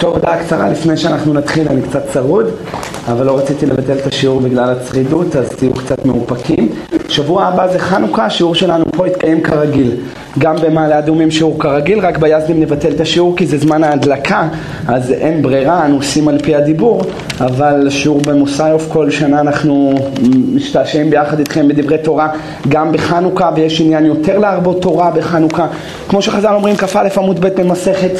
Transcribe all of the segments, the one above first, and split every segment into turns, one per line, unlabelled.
טוב, הודעה קצרה לפני שאנחנו נתחיל, אני קצת צרוד, אבל לא רציתי לבטל את השיעור בגלל הצרידות, אז תהיו קצת מאופקים. שבוע הבא זה חנוכה, השיעור שלנו פה יתקיים כרגיל. גם במעלה אדומים שיעור כרגיל, רק ביזדים נבטל את השיעור כי זה זמן ההדלקה, אז אין ברירה, אנו עושים על פי הדיבור, אבל שיעור במוסיוף כל שנה אנחנו משתעשעים ביחד איתכם בדברי תורה, גם בחנוכה, ויש עניין יותר להרבות תורה בחנוכה. כמו שחז"ל אומרים, כ"א עמוד ב' במסכת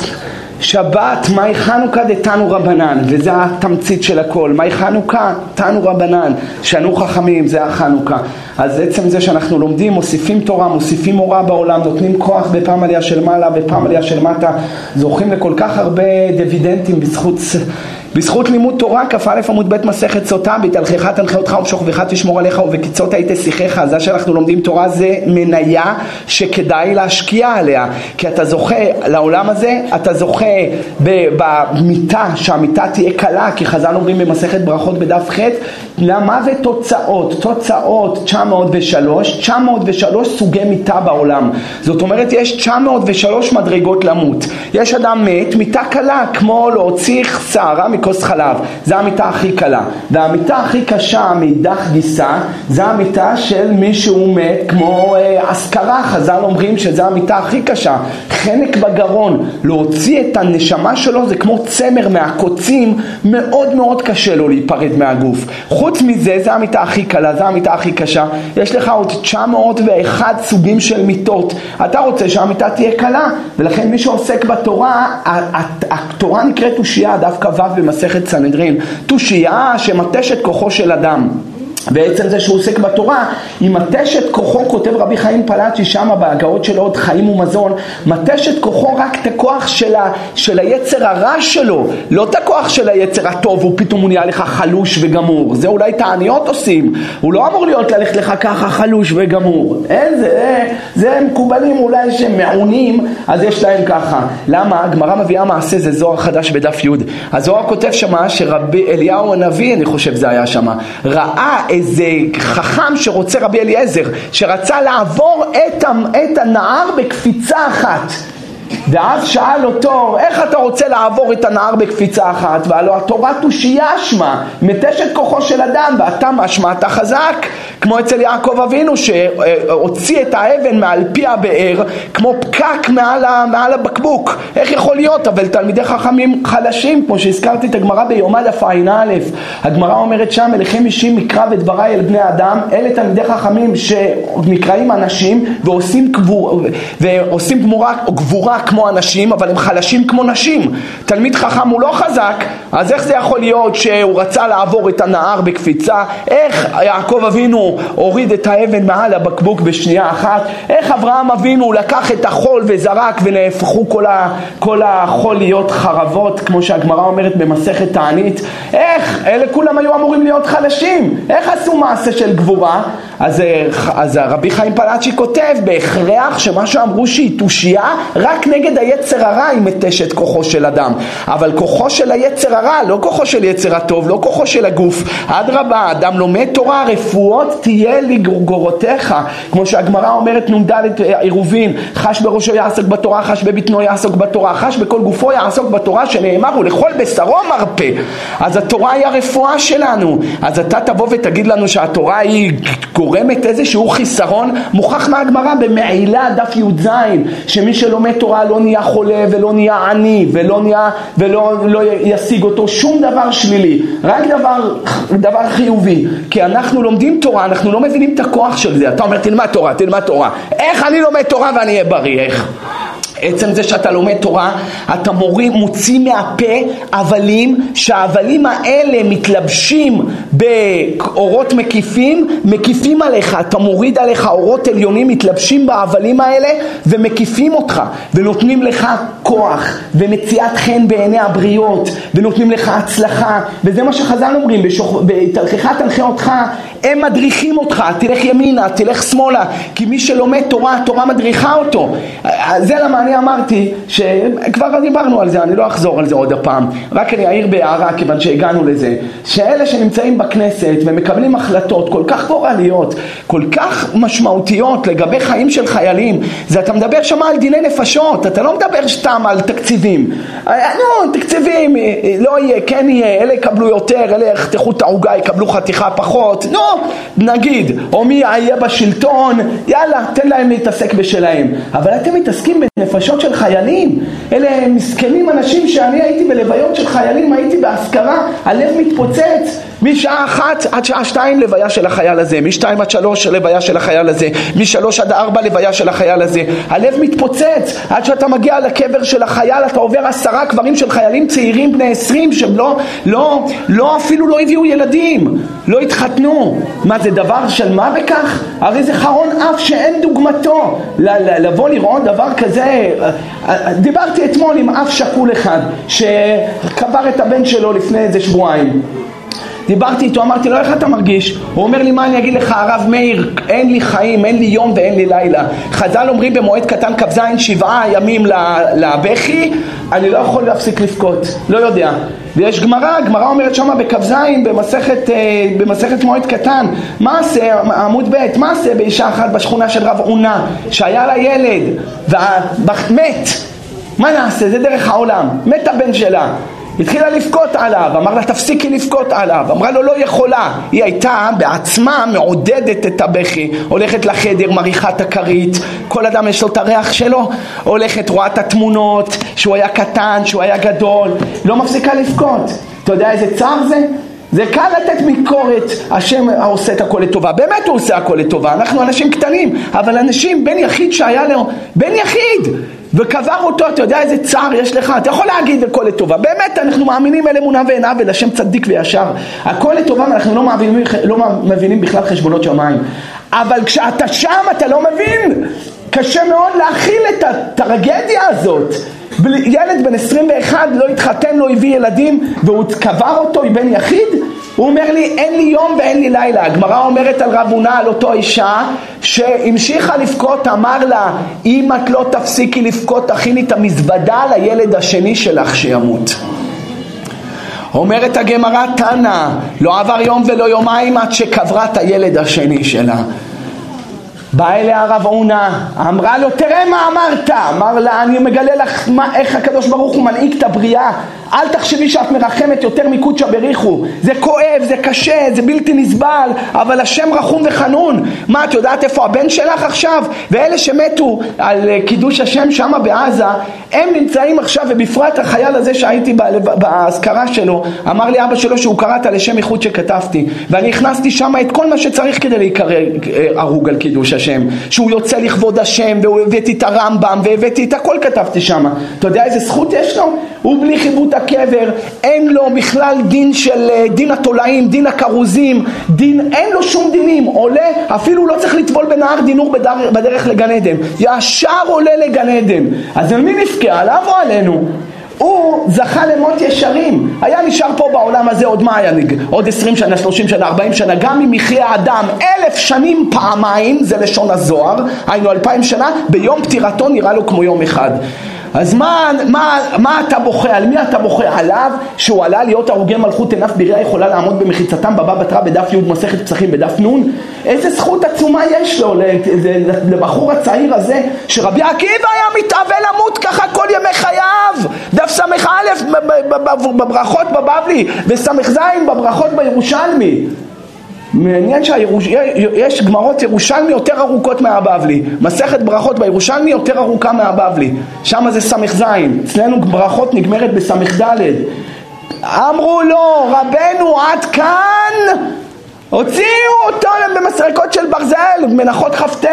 שבת, מהי חנוכה דתנו רבנן, וזה התמצית של הכל. מהי חנוכה? תנו רבנן, שנו חכמים, זה החנוכה. אז עצם זה שאנחנו לומדים, מוסיפים תורה, מוסיפים הוראה בעולם, נותנים כוח בפעם עלייה של מעלה, בפעם עלייה של מטה, זוכים לכל כך הרבה דיבידנטים בזכות בזכות לימוד תורה, כ"א עמוד ב' מסכת סוטה, בהתהלכך תנחה אותך ובשוכבך תשמור עליך ובקיצות היית שיחך, זה שאנחנו לומדים תורה זה מניה שכדאי להשקיע עליה, כי אתה זוכה לעולם הזה, אתה זוכה במיטה, שהמיטה תהיה קלה, כי חז"ל אומרים במסכת ברכות בדף ח' למוות תוצאות, תוצאות 903, 903 סוגי מיטה בעולם, זאת אומרת יש 903 מדרגות למות, יש אדם מת, מיטה קלה, כמו להוציא שערה כוס חלב, זה המיטה הכי קלה. והמיטה הכי קשה מאידך גיסה, זה המיטה של מי שהוא מת כמו אה, חז"ל אומרים שזה המיטה הכי קשה. חנק בגרון, להוציא את הנשמה שלו זה כמו צמר מהקוצים, מאוד מאוד קשה לו להיפרד מהגוף. חוץ מזה, זה המיטה הכי קלה, זה המיטה הכי קשה. יש לך עוד 901 סוגים של מיטות. אתה רוצה שהמיטה תהיה קלה, ולכן מי שעוסק בתורה, התורה נקראת תושייה, דווקא ו' במסכת במסכת סנהדרין, תושייה שמטשת כוחו של אדם. ועצם זה שהוא עוסק בתורה, אם מתשת כוחו, כותב רבי חיים פלאצ'י שמה בהגאות שלו עוד חיים ומזון, מתשת כוחו רק את הכוח של, ה, של היצר הרע שלו, לא את הכוח של היצר הטוב, הוא פתאום הוא נהיה לך חלוש וגמור, זה אולי תעניות עושים, הוא לא אמור להיות ללכת לך ככה חלוש וגמור, אין זה, זה מקובלים אולי שהם מעונים, אז יש להם ככה. למה? הגמרא מביאה מעשה, זה זוהר חדש בדף י', הזוהר כותב שמה שרבי אליהו הנביא, אני חושב זה היה שמה, ראה איזה חכם שרוצה רבי אליעזר, שרצה לעבור את, הנהר בקפיצה אחת. ואז שאל אותו, איך אתה רוצה לעבור את הנהר בקפיצה אחת? והלא התורה תושייה שמה, מתשת כוחו של אדם, ואתה משמע אתה חזק, כמו אצל יעקב אבינו שהוציא את האבן מעל פי הבאר, כמו פקק מעל, ה, מעל הבקבוק. איך יכול להיות? אבל תלמידי חכמים חלשים, כמו שהזכרתי את הגמרא ביומא דף ע"א, הגמרא אומרת שם, אליכם אישים מקרא ודבריי אל בני אדם, אלה תלמידי חכמים שנקראים אנשים ועושים, גבור, ועושים גמורה, גבורה כמו אנשים, אבל הם חלשים כמו נשים. תלמיד חכם הוא לא חזק, אז איך זה יכול להיות שהוא רצה לעבור את הנהר בקפיצה? איך יעקב אבינו הוריד את האבן מעל הבקבוק בשנייה אחת? איך אברהם אבינו לקח את החול וזרק ונהפכו כל, ה, כל החול להיות חרבות, כמו שהגמרא אומרת במסכת תענית? איך? אלה כולם היו אמורים להיות חלשים. איך עשו מעשה של גבורה? אז, אז רבי חיים פלאצ'י כותב בהכרח שמה שאמרו שהיא תושייה רק נגד היצר הרע היא מתשת כוחו של אדם. אבל כוחו של היצר הרע, לא כוחו של יצר הטוב, לא כוחו של הגוף. אדרבה, אדם לומד תורה, רפואות תהיה לגרוגורותיך. כמו שהגמרא אומרת נ"ד עירובין, חש בראשו יעסוק בתורה, חש בבטנו יעסוק בתורה, חש בכל גופו יעסוק בתורה, שנאמר ולכל בשרו מרפא. אז התורה היא הרפואה שלנו. אז אתה תבוא ותגיד לנו שהתורה היא גורמת איזשהו חיסרון, מוכח מהגמרא במעילה דף י"ז, שמי שלומד תורה תורה לא נהיה חולה ולא נהיה עני ולא, נהיה, ולא לא ישיג אותו שום דבר שלילי, רק דבר, דבר חיובי. כי אנחנו לומדים תורה, אנחנו לא מבינים את הכוח של זה. אתה אומר תלמד תורה, תלמד תורה. איך אני לומד תורה ואני אהיה בריא? איך? עצם זה שאתה לומד תורה, אתה מורים, מוציא מהפה הבלים, שההבלים האלה מתלבשים באורות מקיפים, מקיפים עליך, אתה מוריד עליך אורות עליונים, מתלבשים בהבלים האלה ומקיפים אותך, ונותנים לך כוח, ומציאת חן בעיני הבריות, ונותנים לך הצלחה, וזה מה שחז"ל אומרים, בתלכך תנחה אותך, הם מדריכים אותך, תלך ימינה, תלך שמאלה, כי מי שלומד תורה, התורה מדריכה אותו. זה למה ואני אמרתי, שכבר דיברנו על זה, אני לא אחזור על זה עוד הפעם, רק אני אעיר בהערה כיוון שהגענו לזה, שאלה שנמצאים בכנסת ומקבלים החלטות כל כך גורליות, כל כך משמעותיות לגבי חיים של חיילים, זה אתה מדבר שם על דיני נפשות, אתה לא מדבר סתם על תקציבים. לא, תקציבים, לא יהיה, כן יהיה, אלה יקבלו יותר, אלה יחתכו את העוגה, יקבלו חתיכה פחות, לא, נגיד, או מי יהיה בשלטון, יאללה, תן להם להתעסק בשלהם. אבל אתם מתעסקים בנפשות של חיילים, אלה מסכנים אנשים שאני הייתי בלוויות של חיילים, הייתי באזכרה, הלב מתפוצץ. משעה אחת עד שעה שתיים לוויה של החייל הזה, משתיים עד שלוש לוויה של החייל הזה, משלוש עד ארבע לוויה של החייל הזה. הלב מתפוצץ עד שאתה מגיע לקבר של החייל, אתה עובר עשרה קברים של חיילים צעירים בני עשרים שהם לא, לא, לא אפילו לא הביאו ילדים, לא התחתנו. מה זה דבר של מה בכך? הרי זה חרון אף שאין דוגמתו. לבוא לראות דבר כזה, דיברתי אתמול עם אף שכול אחד שקבר את הבן שלו לפני איזה שבועיים דיברתי איתו, אמרתי לו, איך אתה מרגיש? הוא אומר לי, מה אני אגיד לך, הרב מאיר, אין לי חיים, אין לי יום ואין לי לילה. חז"ל אומרים במועד קטן כ"ז שבעה ימים לבכי, אני לא יכול להפסיק לבכות, לא יודע. ויש גמרא, גמרא אומרת שמה בכ"ז במסכת, אה, במסכת מועד קטן, מה עשה, עמוד ב', מה עשה באישה אחת בשכונה של רב עונה, שהיה לה ילד, ומת, מה נעשה? זה דרך העולם, מת הבן שלה. התחילה לבכות עליו, אמר לה תפסיקי לבכות עליו, אמרה לו לא יכולה, היא הייתה בעצמה מעודדת את הבכי, הולכת לחדר, מריחה את הכרית, כל אדם יש לו את הריח שלו, הולכת, רואה את התמונות, שהוא היה קטן, שהוא היה גדול, לא מפסיקה לבכות, אתה יודע איזה צער זה? זה קל לתת ביקורת, השם עושה את הכל לטובה, באמת הוא עושה הכל לטובה, אנחנו אנשים קטנים, אבל אנשים, בן יחיד שהיה לו, בן יחיד, וקבר אותו, אתה יודע איזה צער יש לך? אתה יכול להגיד הכל לטובה. באמת, אנחנו מאמינים אל אמונה ואין עוול, השם צדיק וישר. הכל לטובה ואנחנו לא מבינים, לא מבינים בכלל חשבונות שמיים. אבל כשאתה שם אתה לא מבין. קשה מאוד להכיל את הטרגדיה הזאת. ילד בן 21 לא התחתן, לא הביא ילדים, והוא קבר אותו, היא בן יחיד? הוא אומר לי, אין לי יום ואין לי לילה. הגמרא אומרת על רב הונא, על אותו אישה, שהמשיכה לבכות, אמר לה, אם את לא תפסיקי לבכות, תכיני את המזוודה לילד השני שלך שימות. אומרת הגמרא, תנא, לא עבר יום ולא יומיים עד שקברה את הילד השני שלה. בא אליה הרב עונה, אמרה לו תראה מה אמרת, אמר לה אני מגלה לך מה, איך הקדוש ברוך הוא מנהיג את הבריאה, אל תחשבי שאת מרחמת יותר מקודשא בריחו, זה כואב, זה קשה, זה בלתי נסבל, אבל השם רחום וחנון, מה את יודעת איפה הבן שלך עכשיו? ואלה שמתו על אה, קידוש השם שם בעזה, הם נמצאים עכשיו, ובפרט החייל הזה שהייתי באזכרה שלו, אמר לי אבא שלו שהוא קרא את הלשם איחוד שכתבתי, ואני הכנסתי שם את כל מה שצריך כדי להיקרא אה, הרוג על קידוש השם, שהוא יוצא לכבוד השם, והבאתי את הרמב"ם, והבאתי את הכל כתבתי שם. אתה יודע איזה זכות יש לו? הוא בלי חיבוט הקבר, אין לו בכלל דין של אה, דין התולעים, דין הכרוזים, דין, אין לו שום דינים, עולה, אפילו לא צריך לטבול בנהר דינור בדרך, בדרך לגן עדן, ישר עולה לגן עדן. אז על מי נבכה? עליו או עלינו? הוא זכה למות ישרים, היה נשאר פה בעולם הזה עוד מה היה נג... עוד עשרים שנה, שלושים שנה, ארבעים שנה, גם אם יחיה אדם אלף שנים פעמיים, זה לשון הזוהר, היינו אלפיים שנה, ביום פטירתו נראה לו כמו יום אחד. אז מה, מה, מה אתה בוכה? על מי אתה בוכה? עליו שהוא עלה להיות הרוגי מלכות עיניו בריאה יכולה לעמוד במחיצתם בבא בתרא בדף י' מסכת פסחים בדף נ'? איזה זכות עצומה יש לו לבחור הצעיר הזה שרבי עקיבא היה מתאווה למות ככה כל ימי חייו דף ס"א בברכות בבבלי וס"ז בברכות בירושלמי מעניין שיש גמרות ירושלמי יותר ארוכות מהבבלי. מסכת ברכות בירושלמי יותר ארוכה מהבבלי. שם זה ס"ז. אצלנו ברכות נגמרת בס"ד. אמרו לו, רבנו עד כאן הוציאו אותו במסרקות של ברזל, מנחות כ"ט,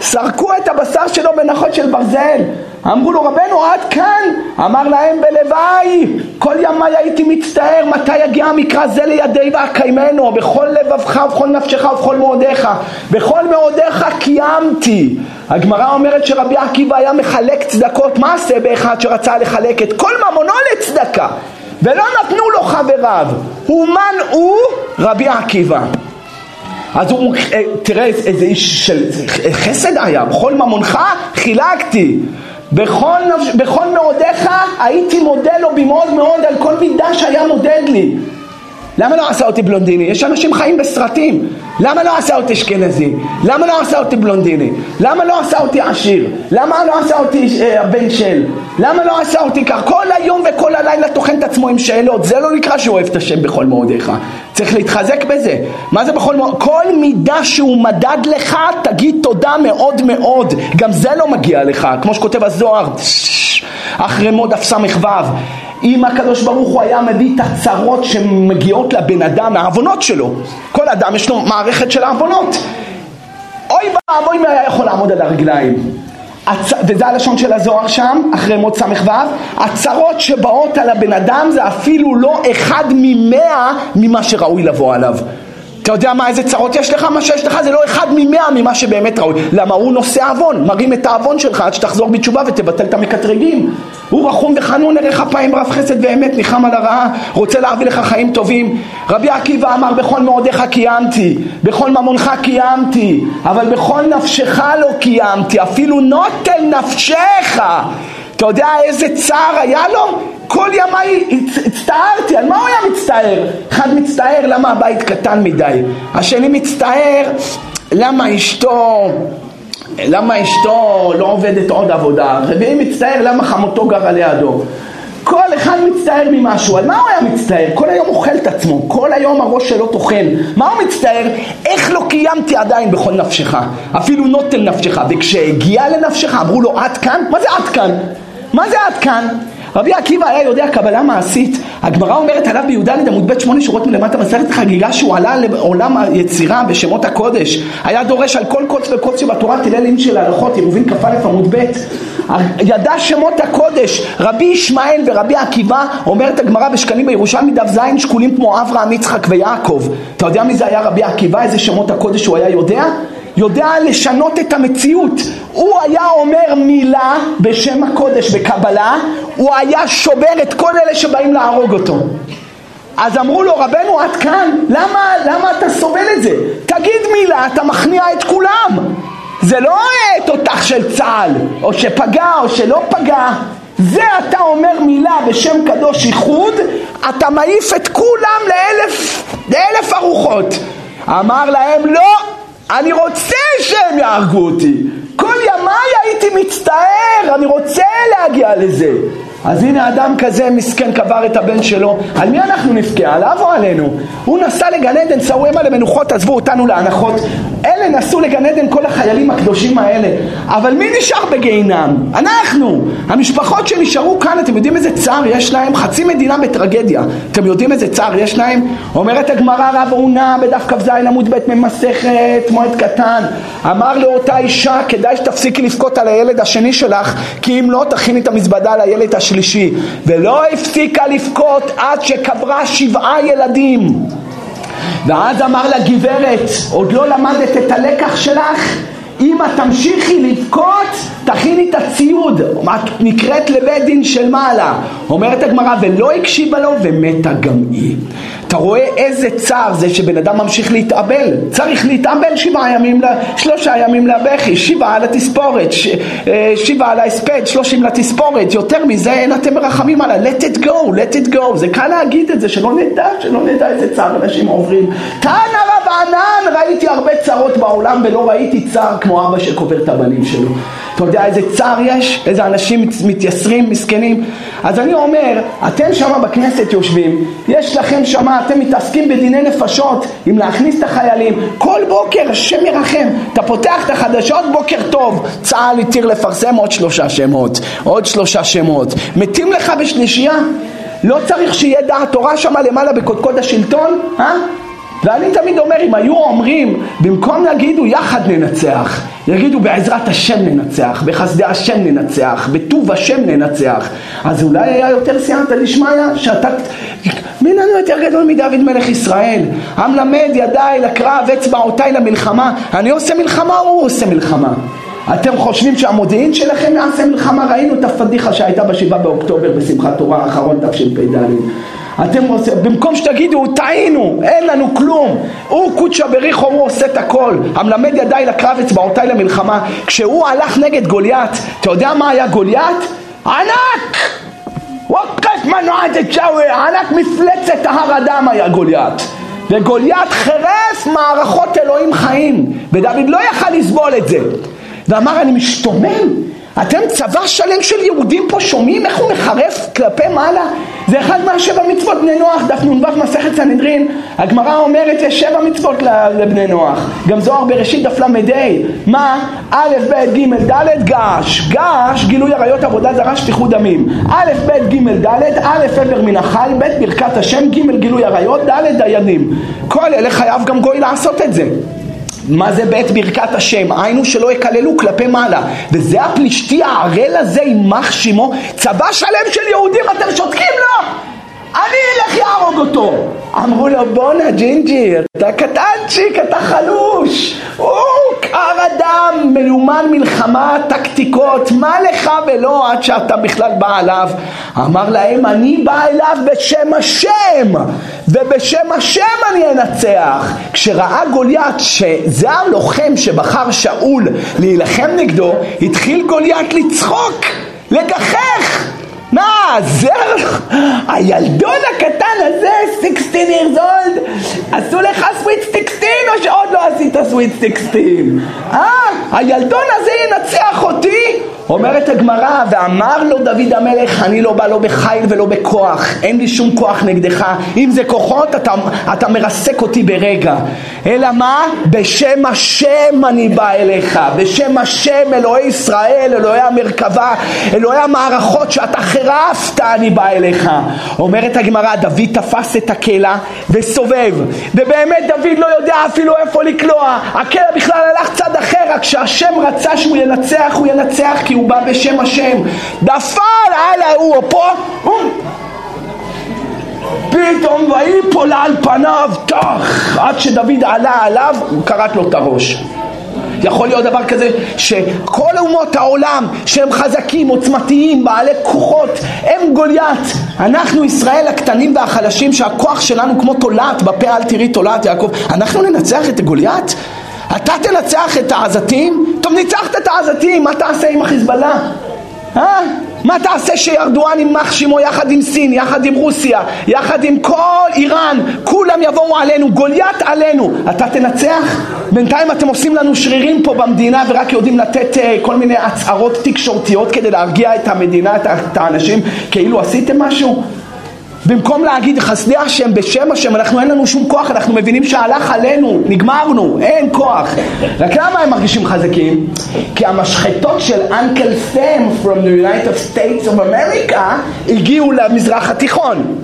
סרקו את הבשר שלו בנחות של ברזל. אמרו לו רבנו עד כאן, אמר להם בלוואי, כל ימיי הייתי מצטער מתי יגיע המקרא זה לידי ואקיימנו, בכל לבבך ובכל נפשך ובכל מאודיך, בכל מאודיך קיימתי. הגמרא אומרת שרבי עקיבא היה מחלק צדקות, מה עשה באחד שרצה לחלק את כל ממונו לצדקה? ולא נתנו לו חבריו, ומנעו רבי עקיבא. אז הוא, אה, תראה איזה איש של חסד היה, בכל ממונך חילקתי. בכל, בכל מאודיך הייתי מודה לו במאוד מאוד על כל מידה שהיה מודד לי. למה לא עשה אותי בלונדיני? יש אנשים חיים בסרטים. למה לא עשה אותי אשכנזי? למה לא עשה אותי בלונדיני? למה לא עשה אותי עשיר? למה לא עשה אותי אה, בן של? למה לא עשה אותי כך? כל היום וכל הלילה טוחן את עצמו עם שאלות. זה לא נקרא שהוא אוהב את השם בכל מאודיך. צריך להתחזק בזה. מה זה בכל מאודיך? כל מידה שהוא מדד לך, תגיד תודה מאוד מאוד. גם זה לא מגיע לך. כמו שכותב הזוהר, אחרי מוד דף ס"ו. אם הקדוש ברוך הוא היה מביא את הצרות שמגיעות לבן אדם, העוונות שלו, כל אדם יש לו מערכת של העוונות. אוי ואבוי אם היה יכול לעמוד על הרגליים. הצ... וזה הלשון של הזוהר שם, אחרי מות ס"ו, הצרות שבאות על הבן אדם זה אפילו לא אחד ממאה ממה שראוי לבוא עליו. אתה יודע מה, איזה צרות יש לך? מה שיש לך זה לא אחד ממאה ממה שבאמת ראוי. למה הוא נושא עוון, מרים את העוון שלך עד שתחזור בתשובה ותבטל את המקטרגים. הוא רחום וחנון, ערך אפיים רב חסד ואמת, ניחם על הרעה, רוצה להביא לך חיים טובים. רבי עקיבא אמר, בכל מאודיך קיימתי, בכל ממונך קיימתי, אבל בכל נפשך לא קיימתי, אפילו נוטל נפשך. אתה יודע איזה צער היה לו? כל ימיי הצטערתי, על מה הוא היה מצטער? אחד מצטער למה הבית קטן מדי, השני מצטער למה אשתו למה אשתו לא עובדת עוד עבודה, רביעי מצטער למה חמותו גרה לידו. כל אחד מצטער ממשהו, על מה הוא היה מצטער? כל היום אוכל את עצמו, כל היום הראש שלו טוחן. מה הוא מצטער? איך לא קיימתי עדיין בכל נפשך, אפילו נוטל נפשך. וכשהגיע לנפשך אמרו לו עד כאן? מה זה עד כאן? מה זה עד כאן? רבי עקיבא היה יודע קבלה מעשית, הגמרא אומרת עליו בי"ד עמוד ב' שמונה שורות מלמטה מסכת חגיגה שהוא עלה לעולם היצירה בשמות הקודש, היה דורש על כל קוץ וקוץ שבתורה תיללים של ההלכות, ירובין כ"א עמוד ב', ידע שמות הקודש, רבי ישמעאל ורבי עקיבא, אומרת הגמרא בשקלים בירושלמי דף ז' שקולים כמו אברהם, יצחק ויעקב, אתה יודע מי זה היה רבי עקיבא, איזה שמות הקודש הוא היה יודע? יודע לשנות את המציאות. הוא היה אומר מילה בשם הקודש בקבלה, הוא היה שובר את כל אלה שבאים להרוג אותו. אז אמרו לו, רבנו עד כאן, למה, למה אתה סובל את זה? תגיד מילה, אתה מכניע את כולם. זה לא תותח של צה"ל, או שפגע או שלא פגע. זה אתה אומר מילה בשם קדוש איחוד, אתה מעיף את כולם לאלף, לאלף ארוחות. אמר להם לא, אני רוצה שהם יהרגו אותי. כל ימיי הייתי מצטער, אני רוצה להגיע לזה. אז הנה אדם כזה מסכן קבר את הבן שלו, על מי אנחנו נבכה? עליו או עלינו? הוא נסע לגן עדן, סעו המה למנוחות, עזבו אותנו להנחות. אלה נסעו לגן עדן כל החיילים הקדושים האלה. אבל מי נשאר בגיהינם? אנחנו. המשפחות שנשארו כאן, אתם יודעים איזה צער יש להם? חצי מדינה בטרגדיה. אתם יודעים איזה צער יש להם? אומרת הגמרא רב עונה בדף כ"ז עמוד ב' ממסכת מועד קטן. אמר לאותה אישה, כדאי שתפסיקי לבכות על הילד השני שלך, כי אם לא תכיני את המזוודה לילד. השלישי, ולא הפסיקה לבכות עד שקברה שבעה ילדים. ואז אמר לה גברת, עוד לא למדת את הלקח שלך? אם תמשיכי לבכות, תכיני את הציוד. את נקראת לבית דין של מעלה. אומרת הגמרא, ולא הקשיבה לו ומתה גם היא. אתה רואה איזה צער זה שבן אדם ממשיך להתאבל. צריך להתאבל שבעה ימים, שלושה ימים לבכי, שבעה לתספורת, ש, אה, שבעה להספד, שלושים לתספורת. יותר מזה אין אתם מרחמים עליה. let it go, let it go. זה קל להגיד את זה, שלא נדע, שלא נדע איזה צער אנשים עוברים. תנא רב ענן, ראיתי הרבה צרות בעולם ולא ראיתי צער כמו אבא שקובר את הבנים שלו. אתה יודע איזה צער יש? איזה אנשים מתייסרים, מסכנים? אז אני אומר, אתם שם בכנסת יושבים, יש לכם שם, אתם מתעסקים בדיני נפשות, אם להכניס את החיילים, כל בוקר, השם ירחם, אתה פותח את החדשות, בוקר טוב, צה"ל התיר לפרסם עוד שלושה שמות, עוד שלושה שמות, מתים לך בשלישייה? לא צריך שיהיה דעת תורה שם למעלה בקודקוד השלטון, אה? ואני תמיד אומר, אם היו אומרים, במקום להגידו יחד ננצח, יגידו בעזרת השם ננצח, בחסדי השם ננצח, בטוב השם ננצח, אז אולי היה יותר סייעתא דשמיא, שאתה... מי לנו יותר גדול מדוד מלך ישראל? המלמד ידיי לקרב, אצבעותיי למלחמה, אני עושה מלחמה או הוא עושה מלחמה? אתם חושבים שהמודיעין שלכם יעשה מלחמה? ראינו את הפדיחה שהייתה בשבעה באוקטובר בשמחת תורה האחרון תשפ"ד אתם רוצים, במקום שתגידו, טעינו, אין לנו כלום. הוא קודשא בריחו, הוא עושה את הכל. המלמד ידיי לקרב אצבעותיי למלחמה. כשהוא הלך נגד גוליית, אתה יודע מה היה גוליית? ענק! ווקף מנועד את שאווי, ענק מפלצת ההר אדם היה גוליית. וגוליית חירף מערכות אלוהים חיים, ודוד לא יכל לסבול את זה. ואמר, אני משתומם אתם צבא שלם של יהודים פה שומעים איך הוא מחרף כלפי מעלה? זה אחד מהשבע מצוות בני נוח, דף נ"ו מסכת סנהדרין. הגמרא אומרת יש שבע מצוות לבני נוח. גם זוהר בראשית דף ל"ה. מה? א', ב', ג', ד', גש. גש, גילוי עריות עבודה זרה, שפיכות דמים. א', ב', ג', ד', א', עבר מן החי, ב', ברכת השם, ג', גילוי עריות, ד', דיינים. כל אלה חייב גם גוי לעשות את זה. מה זה בית ברכת השם? היינו שלא יקללו כלפי מעלה. וזה הפלישתי הערל הזה, יימח שמו, צבא שלם של יהודים, אתם שותקים לו! אני אלך יהרוג אותו! אמרו לו בואנה ג'ינג'י, אתה קטנצ'יק, אתה חלוש! הוא קר אדם, מלומן מלחמה, טקטיקות, מה לך ולא עד שאתה בכלל בא עליו? אמר להם, אני בא אליו בשם השם, ובשם השם אני אנצח. כשראה גוליית שזה הלוחם שבחר שאול להילחם נגדו, התחיל גוליית לצחוק, לגחך. מה, זה הילדון הקטן הזה, 16 years old, עשו לך סוויט 16 או שעוד לא עשית סוויט 16? אה, הילדון הזה ינצח אותי? אומרת הגמרא, ואמר לו דוד המלך, אני לא בא לא בחיל ולא בכוח, אין לי שום כוח נגדך, אם זה כוחות אתה, אתה מרסק אותי ברגע, אלא מה? בשם השם אני בא אליך, בשם השם אלוהי ישראל, אלוהי המרכבה, אלוהי המערכות שאתה חירפת אני בא אליך. אומרת הגמרא, דוד תפס את הקלע וסובב, ובאמת דוד לא יודע אפילו איפה לקלוע, הקלע בכלל הלך צד אחר, רק כשהשם רצה שהוא ינצח, הוא ינצח כי הוא בא בשם השם, נפל על ההוא פה, פתאום ויפול על פניו, טח, עד שדוד עלה עליו, הוא כרת לו את הראש. יכול להיות דבר כזה שכל אומות העולם שהם חזקים, עוצמתיים, בעלי כוחות, הם גוליית. אנחנו ישראל הקטנים והחלשים שהכוח שלנו כמו תולעת, בפה אל תראי תולעת יעקב, אנחנו ננצח את גוליית? אתה תנצח את העזתים? טוב, ניצחת את העזתים, מה תעשה עם החיזבאללה? אה? מה תעשה שארדואן ימח שמו יחד עם סין, יחד עם רוסיה, יחד עם כל איראן, כולם יבואו עלינו, גוליית עלינו, אתה תנצח? בינתיים אתם עושים לנו שרירים פה במדינה ורק יודעים לתת uh, כל מיני הצהרות תקשורתיות כדי להרגיע את המדינה, את האנשים, כאילו עשיתם משהו? במקום להגיד חסדי השם בשם השם, אנחנו אין לנו שום כוח, אנחנו מבינים שהלך עלינו, נגמרנו, אין כוח. רק למה הם מרגישים חזקים? כי המשחטות של אנקל סם from the United States of America הגיעו למזרח התיכון.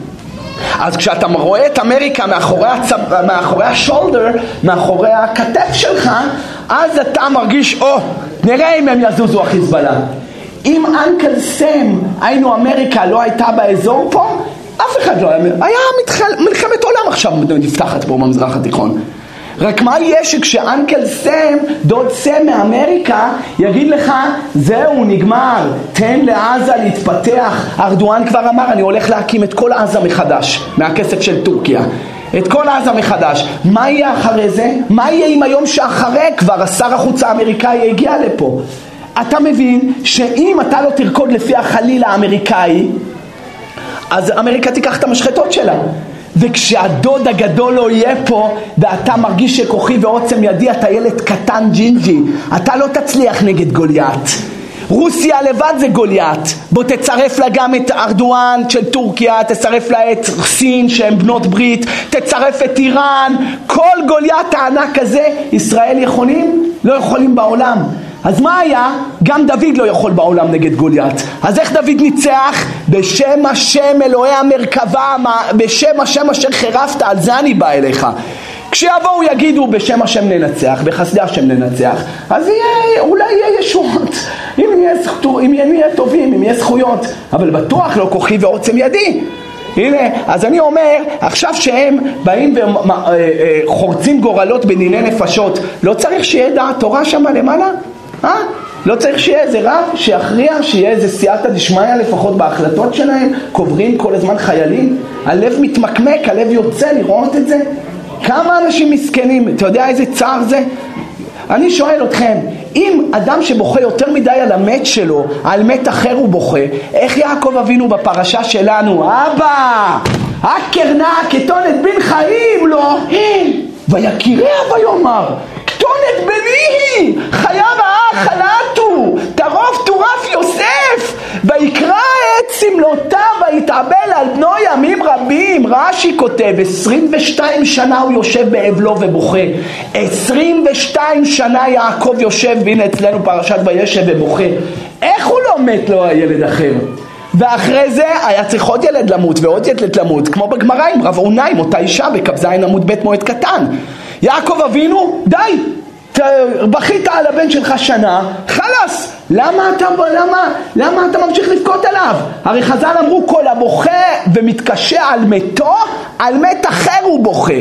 אז כשאתה רואה את אמריקה מאחורי, הצב... מאחורי השולדר, מאחורי הכתף שלך, אז אתה מרגיש, או, oh, נראה אם הם יזוזו החיזבאללה. אם אנקל סם, היינו אמריקה, לא הייתה באזור פה, אף אחד לא היה, היה מתחל, מלחמת עולם עכשיו נפתחת פה במזרח התיכון. רק מה יהיה שכשאנקל סם, דוד סם מאמריקה, יגיד לך, זהו, נגמר, תן לעזה להתפתח. ארדואן כבר אמר, אני הולך להקים את כל עזה מחדש, מהכסף של טורקיה. את כל עזה מחדש. מה יהיה אחרי זה? מה יהיה אם היום שאחרי כבר השר החוץ האמריקאי הגיע לפה? אתה מבין שאם אתה לא תרקוד לפי החליל האמריקאי, אז אמריקה תיקח את המשחטות שלה. וכשהדוד הגדול לא יהיה פה ואתה מרגיש שכוחי ועוצם ידי אתה ילד קטן ג'ינג'י אתה לא תצליח נגד גוליית רוסיה לבד זה גוליית בוא תצרף לה גם את ארדואן של טורקיה תצרף לה את סין שהן בנות ברית תצרף את איראן כל גוליית הענק הזה ישראל יכולים? לא יכולים בעולם אז מה היה? גם דוד לא יכול בעולם נגד גוליית. אז איך דוד ניצח? בשם השם אלוהי המרכבה, בשם השם אשר חירפת, על זה אני בא אליך. כשיבואו יגידו בשם השם ננצח, בחסדי השם ננצח, אז יהיה, אולי יהיה ישועות, אם נהיה, אם טובים, אם יהיה זכויות, אבל בטוח לא כוחי ועוצם ידי. הנה, אז אני אומר, עכשיו שהם באים וחורצים גורלות בניני נפשות, לא צריך שיהיה דעת תורה שם למעלה? אה? לא צריך שיהיה איזה רב שיכריע, שיהיה איזה סייעתא דשמיא לפחות בהחלטות שלהם, קוברים כל הזמן חיילים, הלב מתמקמק, הלב יוצא לראות את זה. כמה אנשים מסכנים, אתה יודע איזה צער זה? אני שואל אתכם, אם אדם שבוכה יותר מדי על המת שלו, על מת אחר הוא בוכה, איך יעקב אבינו בפרשה שלנו, אבא, הקרנה כתונת בן חיים לא, ויקיריה ויאמר, כתונת בני, חייו האח חלטו, טרוף טורף יוסף, ויקרא את סמלותיו ויתאבל על בנו ימים רבים. רש"י כותב, 22 שנה הוא יושב באבלו ובוכה. 22 שנה יעקב יושב, והנה אצלנו פרשת וישב ובוכה. איך הוא לא מת לו הילד אחר? ואחרי זה היה צריך עוד ילד למות ועוד ילד למות, כמו בגמרא עם רב עונה עם אותה אישה בכ"ז עמוד ב' מועד קטן. יעקב אבינו, די, בכית על הבן שלך שנה, חלאס, למה אתה, למה, למה אתה ממשיך לבכות עליו? הרי חז"ל אמרו כל הבוכה ומתקשה על מתו, על מת אחר הוא בוכה.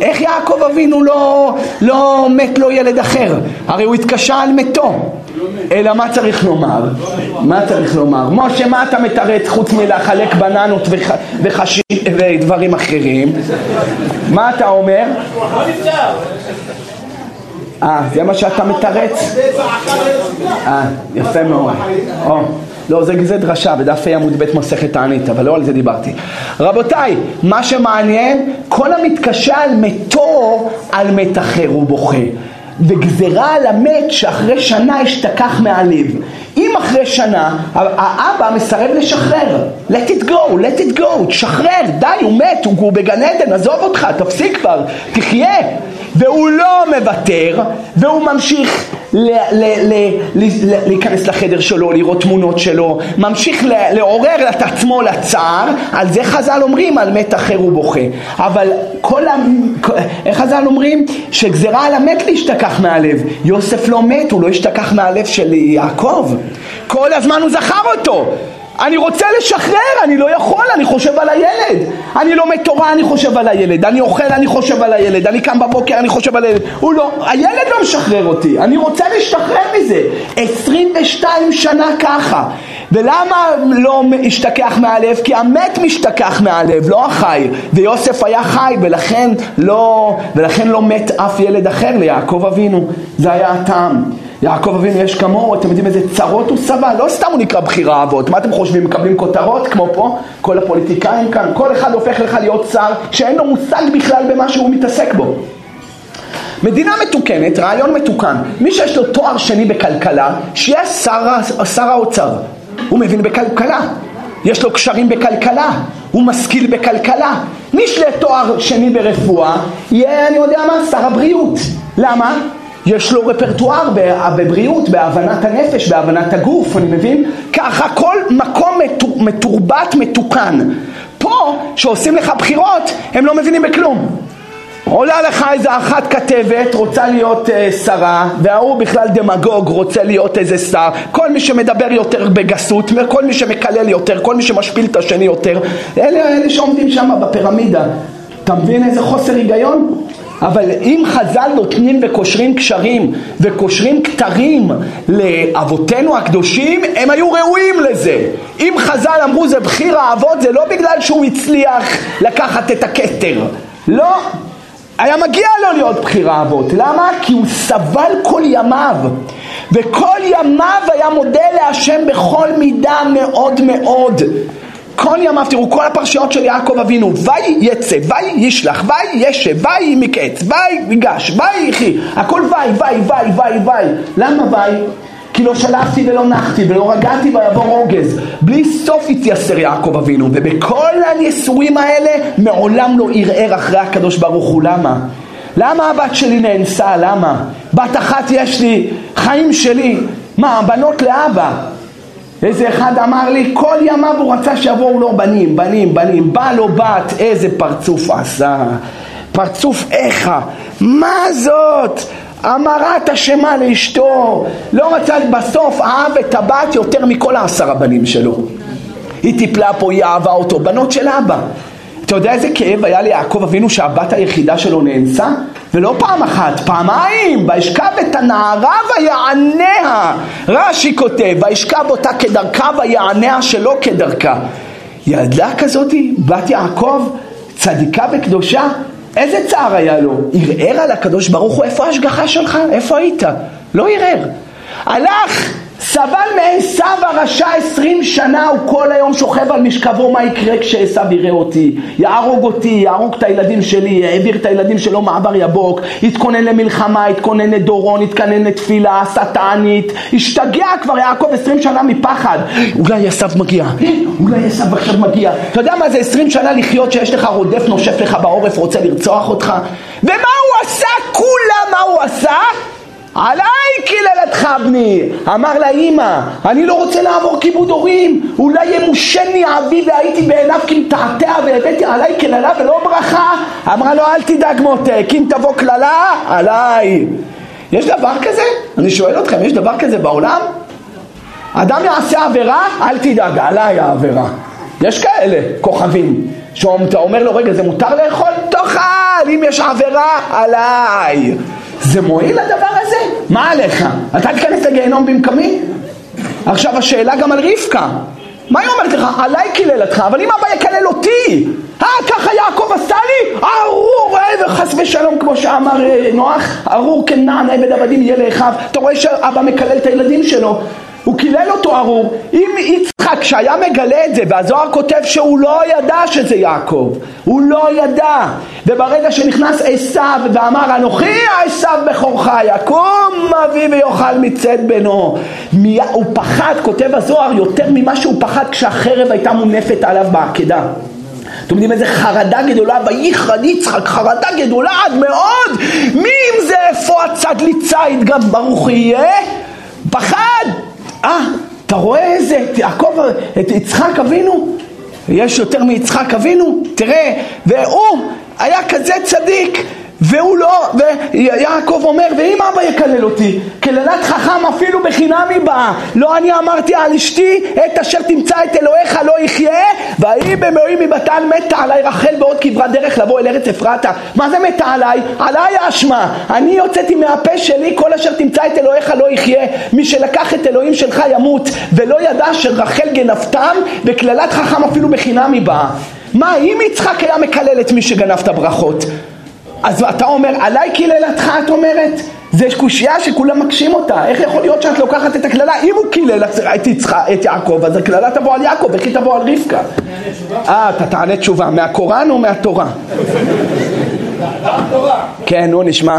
איך יעקב אבינו לא, לא מת לו ילד אחר? הרי הוא התקשה על מתו. אלא מה צריך לומר? מה צריך לומר? משה, מה אתה מתרץ חוץ מלחלק בננות ודברים אחרים? מה אתה אומר? אה, זה מה שאתה מתרץ? אה, יפה מאוד. או, לא, זה, זה דרשה בדף ה' עמוד ב' מסכת תענית, אבל לא על זה דיברתי. רבותיי, מה שמעניין, כל המתקשה על מתו, על מת אחר הוא בוכה. וגזרה על המת שאחרי שנה אשתכח מהלב. אם אחרי שנה האבא מסרב לשחרר, let it go, let it go, תשחרר, די, הוא מת, הוא, הוא בגן עדן, עזוב אותך, תפסיק כבר, תחיה. והוא לא מוותר, והוא ממשיך להיכנס לחדר שלו, לראות תמונות שלו, ממשיך לעורר את עצמו לצער, על זה חז"ל אומרים, על מת אחר הוא בוכה. אבל כל ה... איך חז"ל אומרים? שגזרה על המת להשתכח מהלב. יוסף לא מת, הוא לא השתכח מהלב של יעקב. כל הזמן הוא זכר אותו. אני רוצה לשחרר, אני לא יכול, אני חושב על הילד. אני לומד תורה, אני חושב על הילד. אני אוכל, אני חושב על הילד. אני קם בבוקר, אני חושב על הילד. הוא לא, הילד לא משחרר אותי, אני רוצה להשתחרר מזה. 22 שנה ככה. ולמה לא השתכח מהלב? כי המת משתכח מהלב, לא החי. ויוסף היה חי, ולכן לא, ולכן לא מת אף ילד אחר ליעקב אבינו. זה היה הטעם. יעקב אבינו יש כמוהו, אתם יודעים איזה צרות הוא סבל? לא סתם הוא נקרא בחירה אבות, מה אתם חושבים, מקבלים כותרות כמו פה? כל הפוליטיקאים כאן, כל אחד הופך לך להיות שר שאין לו מושג בכלל במה שהוא מתעסק בו. מדינה מתוקנת, רעיון מתוקן, מי שיש לו תואר שני בכלכלה, שיהיה שר, שר האוצר, הוא מבין בכלכלה, יש לו קשרים בכלכלה, הוא משכיל בכלכלה. מי שיש לו תואר שני ברפואה, יהיה, אני יודע מה, שר הבריאות. למה? יש לו רפרטואר בבריאות, בהבנת הנפש, בהבנת הגוף, אני מבין? ככה כל מקום מתורבת, מתוקן. פה, שעושים לך בחירות, הם לא מבינים בכלום. עולה לך איזה אחת כתבת, רוצה להיות uh, שרה, וההוא בכלל דמגוג, רוצה להיות איזה שר. כל מי שמדבר יותר בגסות, כל מי שמקלל יותר, כל מי שמשפיל את השני יותר, אלה אלה שעומדים שם בפירמידה. אתה מבין איזה חוסר היגיון? אבל אם חז"ל נותנים וקושרים קשרים וקושרים כתרים לאבותינו הקדושים, הם היו ראויים לזה. אם חז"ל אמרו זה בחיר האבות, זה לא בגלל שהוא הצליח לקחת את הכתר. לא. היה מגיע לו להיות בחיר האבות. למה? כי הוא סבל כל ימיו. וכל ימיו היה מודה להשם בכל מידה מאוד מאוד. כל ימיו, תראו, כל הפרשיות של יעקב אבינו, ויהי יצא, ויהי ישלח, ויהי ישב, ויהי מקץ, ויהי ייגש, ויהי יחי, הכל ויהי, ויהי, ויהי, ויהי, ויהי. למה ויהי? כי לא שלחתי ולא נחתי ולא רגעתי ויבוא רוגז. בלי סוף התייסר יעקב אבינו, ובכל הניסויים האלה מעולם לא ערער אחרי הקדוש ברוך הוא. למה? למה הבת שלי נאנסה? למה? בת אחת יש לי, חיים שלי. מה, הבנות לאבא. איזה אחד אמר לי, כל ימיו הוא רצה שיבואו לו בנים, בנים, בנים, בא לו בת, איזה פרצוף עשה, פרצוף איכה, מה זאת? אמרת אשמה לאשתו, לא רצה, בסוף אהב את הבת יותר מכל העשר הבנים שלו. היא טיפלה פה, היא אהבה אותו, בנות של אבא. אתה יודע איזה כאב היה ליעקב אבינו שהבת היחידה שלו נאנסה? ולא פעם אחת, פעמיים, וישכב את הנערה ויעניה. רש"י כותב, וישכב אותה כדרכה ויעניה שלא כדרכה. ילדה כזאתי, בת יעקב, צדיקה וקדושה, איזה צער היה לו? ערער על הקדוש ברוך הוא, איפה ההשגחה שלך? איפה היית? לא ערער. הלך סבל מעשו הרשע עשרים שנה, הוא כל היום שוכב על משכבו, מה יקרה כשעשו יראה אותי? יהרוג אותי, יהרוג את הילדים שלי, העביר את הילדים שלו מעבר יבוק, התכונן למלחמה, התכונן לדורון, התכונן לתפילה, עשה תענית, השתגע כבר יעקב עשרים שנה מפחד. אולי עשו מגיע, אולי עשו עכשיו מגיע. אתה יודע מה זה עשרים שנה לחיות שיש לך רודף נושף לך בעורף, רוצה לרצוח אותך? ומה הוא עשה? כולה מה הוא עשה? עליי קיללתך בני, אמר לאימא, אני לא רוצה לעבור כיבוד הורים, אולי ימושני אבי והייתי בעיניו כמתעתע והבאתי עליי קללה ולא ברכה, אמרה לו אל תדאג מותק, אם תבוא קללה, עליי. יש דבר כזה? אני שואל אתכם, יש דבר כזה בעולם? אדם יעשה עבירה, אל תדאג, עליי העבירה. יש כאלה כוכבים, שאתה אומר לו, רגע, זה מותר לאכול? תאכל, אם יש עבירה, עליי. זה מועיל הדבר הזה? מה עליך? אתה תיכנס לגיהנום במקומי? עכשיו השאלה גם על רבקה. מה היא אומרת לך? עליי קיללתך, אבל אם אבא יקלל אותי, אה, ככה יעקב עשה לי? ארור וחס ושלום, כמו שאמר אה, נוח, ארור כנען עבד עבדים יהיה לאחיו. אתה רואה שאבא מקלל את הילדים שלו. הוא קילל אותו ארור. אם יצחק, כשהיה מגלה את זה, והזוהר כותב שהוא לא ידע שזה יעקב, הוא לא ידע. וברגע שנכנס עשיו ואמר, אנוכי עשיו בכורך, יקום אבי ויאכל מצד בנו. הוא פחד, כותב הזוהר, יותר ממה שהוא פחד כשהחרב הייתה מונפת עליו בעקדה. אתם יודעים איזה חרדה גדולה, וייחד יצחק, חרדה גדולה עד מאוד, מי אם זה איפה הצד לי ציד גם ברוך יהיה? פחד, אה, אתה רואה איזה, את יעקב, את יצחק אבינו? יש יותר מיצחק אבינו? תראה, והוא היה כזה צדיק והוא לא, ויעקב אומר, ואם אבא יקלל אותי, קללת חכם אפילו בחינם היא באה. לא אני אמרתי על אשתי, את אשר תמצא את אלוהיך לא יחיה, ויהי במאוים מבתן מתה עליי רחל בעוד כברת דרך לבוא אל ארץ אפרתה. מה זה מתה עליי? עליי האשמה. אני הוצאתי מהפה שלי, כל אשר תמצא את אלוהיך לא יחיה. מי שלקח את אלוהים שלך ימות, ולא ידע שרחל גנבתם, וקללת חכם אפילו בחינם היא באה. מה, אם יצחק היה מקלל את מי שגנב את הברכות? אז אתה אומר, עליי קיללתך את אומרת? זה קושייה שכולם מקשים אותה. איך יכול להיות שאת לוקחת את הקללה? אם הוא קילל את, יצחה, את יעקב, אז הקללה תבוא על יעקב, איך היא תבוא על רבקה? אה, אתה תענה תשובה. מהקוראן או מהתורה? כן, נו, נשמע.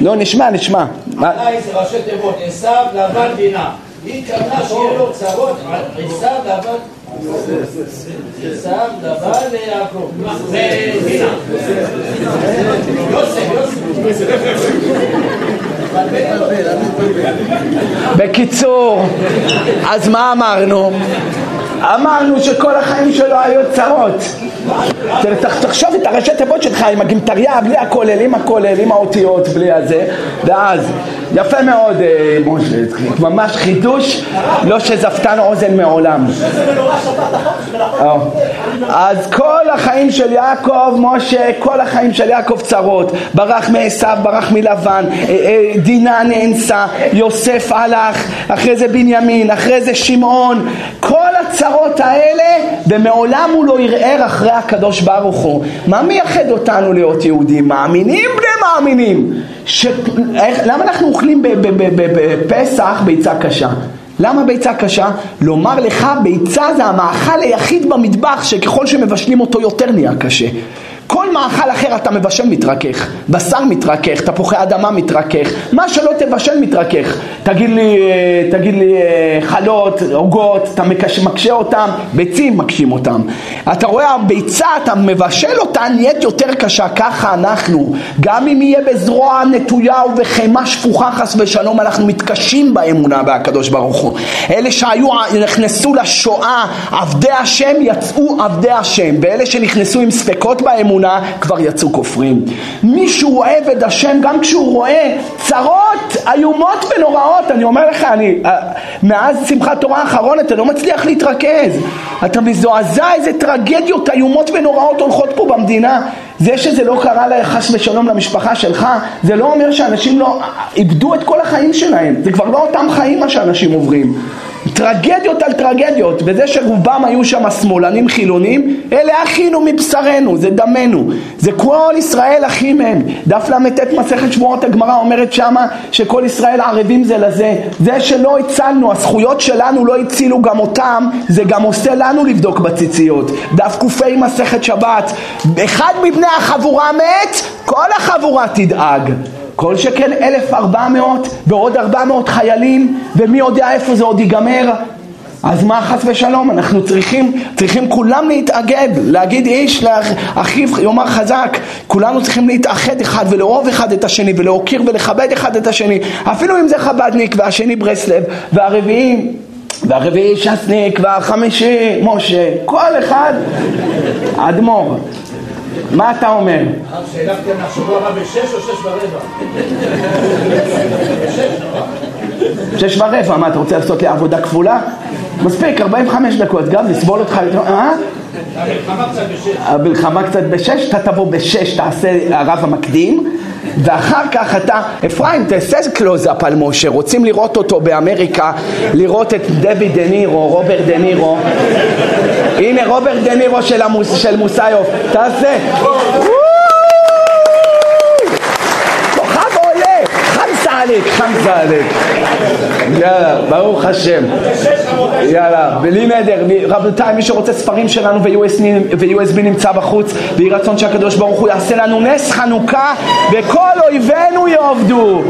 לא, נשמע, נשמע.
עליי זה ראשי תיבות, עשיו, לבן, בינה. היא התכוונה שיהיה לו צרות, עשיו, לבן... עשיו, לבן ויעקב. ודינה. יוסף, יוסף.
בקיצור, אז מה אמרנו? אמרנו שכל החיים שלו היו צרות. תחשוב את הראשי תיבות שלך עם הגמטריה, בלי הכולל, עם הכולל, עם האותיות, בלי הזה, ואז, יפה מאוד, אה, משה, ממש חידוש, לא שזפתן אוזן מעולם. אה. אז כל החיים של יעקב, משה, כל החיים של יעקב צרות, ברח מעשיו, ברח מלבן, אה, דינה נאנסה, יוסף הלך, אחרי זה בנימין, אחרי זה שמעון, כל הצרות האלה, ומעולם הוא לא ערער אחרי הקדוש ברוך הוא. מה מייחד אותנו להיות יהודים? מאמינים בני מאמינים. ש... איך... למה אנחנו אוכלים בפסח ביצה קשה? למה ביצה קשה? לומר לך ביצה זה המאכל היחיד במטבח שככל שמבשלים אותו יותר נהיה קשה. כל מאכל אחר אתה מבשל מתרכך, בשר מתרכך, תפוחי אדמה מתרכך, מה שלא תבשל מתרכך. תגיד לי, תגיד לי חלות, עוגות, אתה מקשה, מקשה אותם, ביצים מקשים אותם. אתה רואה, הביצה, אתה מבשל אותה, נהיית יותר קשה, ככה אנחנו. גם אם יהיה בזרוע נטויה ובחמה שפוכה חס ושלום, אנחנו מתקשים באמונה בהקדוש ברוך הוא. אלה שהיו, נכנסו לשואה, עבדי השם יצאו עבדי השם, ואלה שנכנסו עם ספקות באמונה, כבר יצאו כופרים. מי שהוא אוהב את השם, גם כשהוא רואה צרות איומות ונוראות, אני אומר לך, אני, אה, מאז שמחת תורה האחרון אתה לא מצליח להתרכז. אתה מזועזע איזה טרגדיות איומות ונוראות הולכות פה במדינה. זה שזה לא קרה חס ושלום למשפחה שלך, זה לא אומר שאנשים לא איבדו את כל החיים שלהם. זה כבר לא אותם חיים מה שאנשים עוברים. טרגדיות על טרגדיות, וזה שרובם היו שם שמאלנים חילונים, אלה אחינו מבשרנו, זה דמנו, זה כל ישראל אחים הם. דף ל"ט מסכת שבועות הגמרא אומרת שמה שכל ישראל ערבים זה לזה. זה שלא הצלנו, הזכויות שלנו לא הצילו גם אותם, זה גם עושה לנו לבדוק בציציות. דף ק"ה מסכת שבת, אחד מבני החבורה מת, כל החבורה תדאג. כל שכן 1,400 ועוד 400 חיילים, ומי יודע איפה זה עוד ייגמר? אז מה חס ושלום, אנחנו צריכים, צריכים כולם להתאגד, להגיד איש לאחיו יאמר חזק, כולנו צריכים להתאחד אחד ולאהוב אחד את השני ולהוקיר ולכבד אחד את השני, אפילו אם זה חבדניק והשני ברסלב והרביעי והרביעי שסניק והחמישי משה, כל אחד אדמו"ר מה אתה אומר?
הרב, שאלתם השבוע הבא בשש או שש ורבע?
שש ורבע, מה אתה רוצה לעשות לי עבודה כפולה? מספיק, 45 דקות, גם לסבול אותך,
אה? המלחמה קצת בשש.
אתה תבוא בשש, תעשה הרב המקדים, ואחר כך אתה, אפרים, תעשה קלוזאפ על משה, רוצים לראות אותו באמריקה, לראות את דויד דה נירו, רוברט דה נירו. הנה רוברט דה נירו של, המוס, תעשה. כוכב עולה, עליק, חמסה עליק. יאללה, ברוך השם. יאללה, בלי נדר, רבותיי, מי שרוצה ספרים שלנו ו-USB נמצא בחוץ, ויהי רצון שהקדוש ברוך הוא יעשה לנו נס חנוכה וכל אויבינו יעבדו.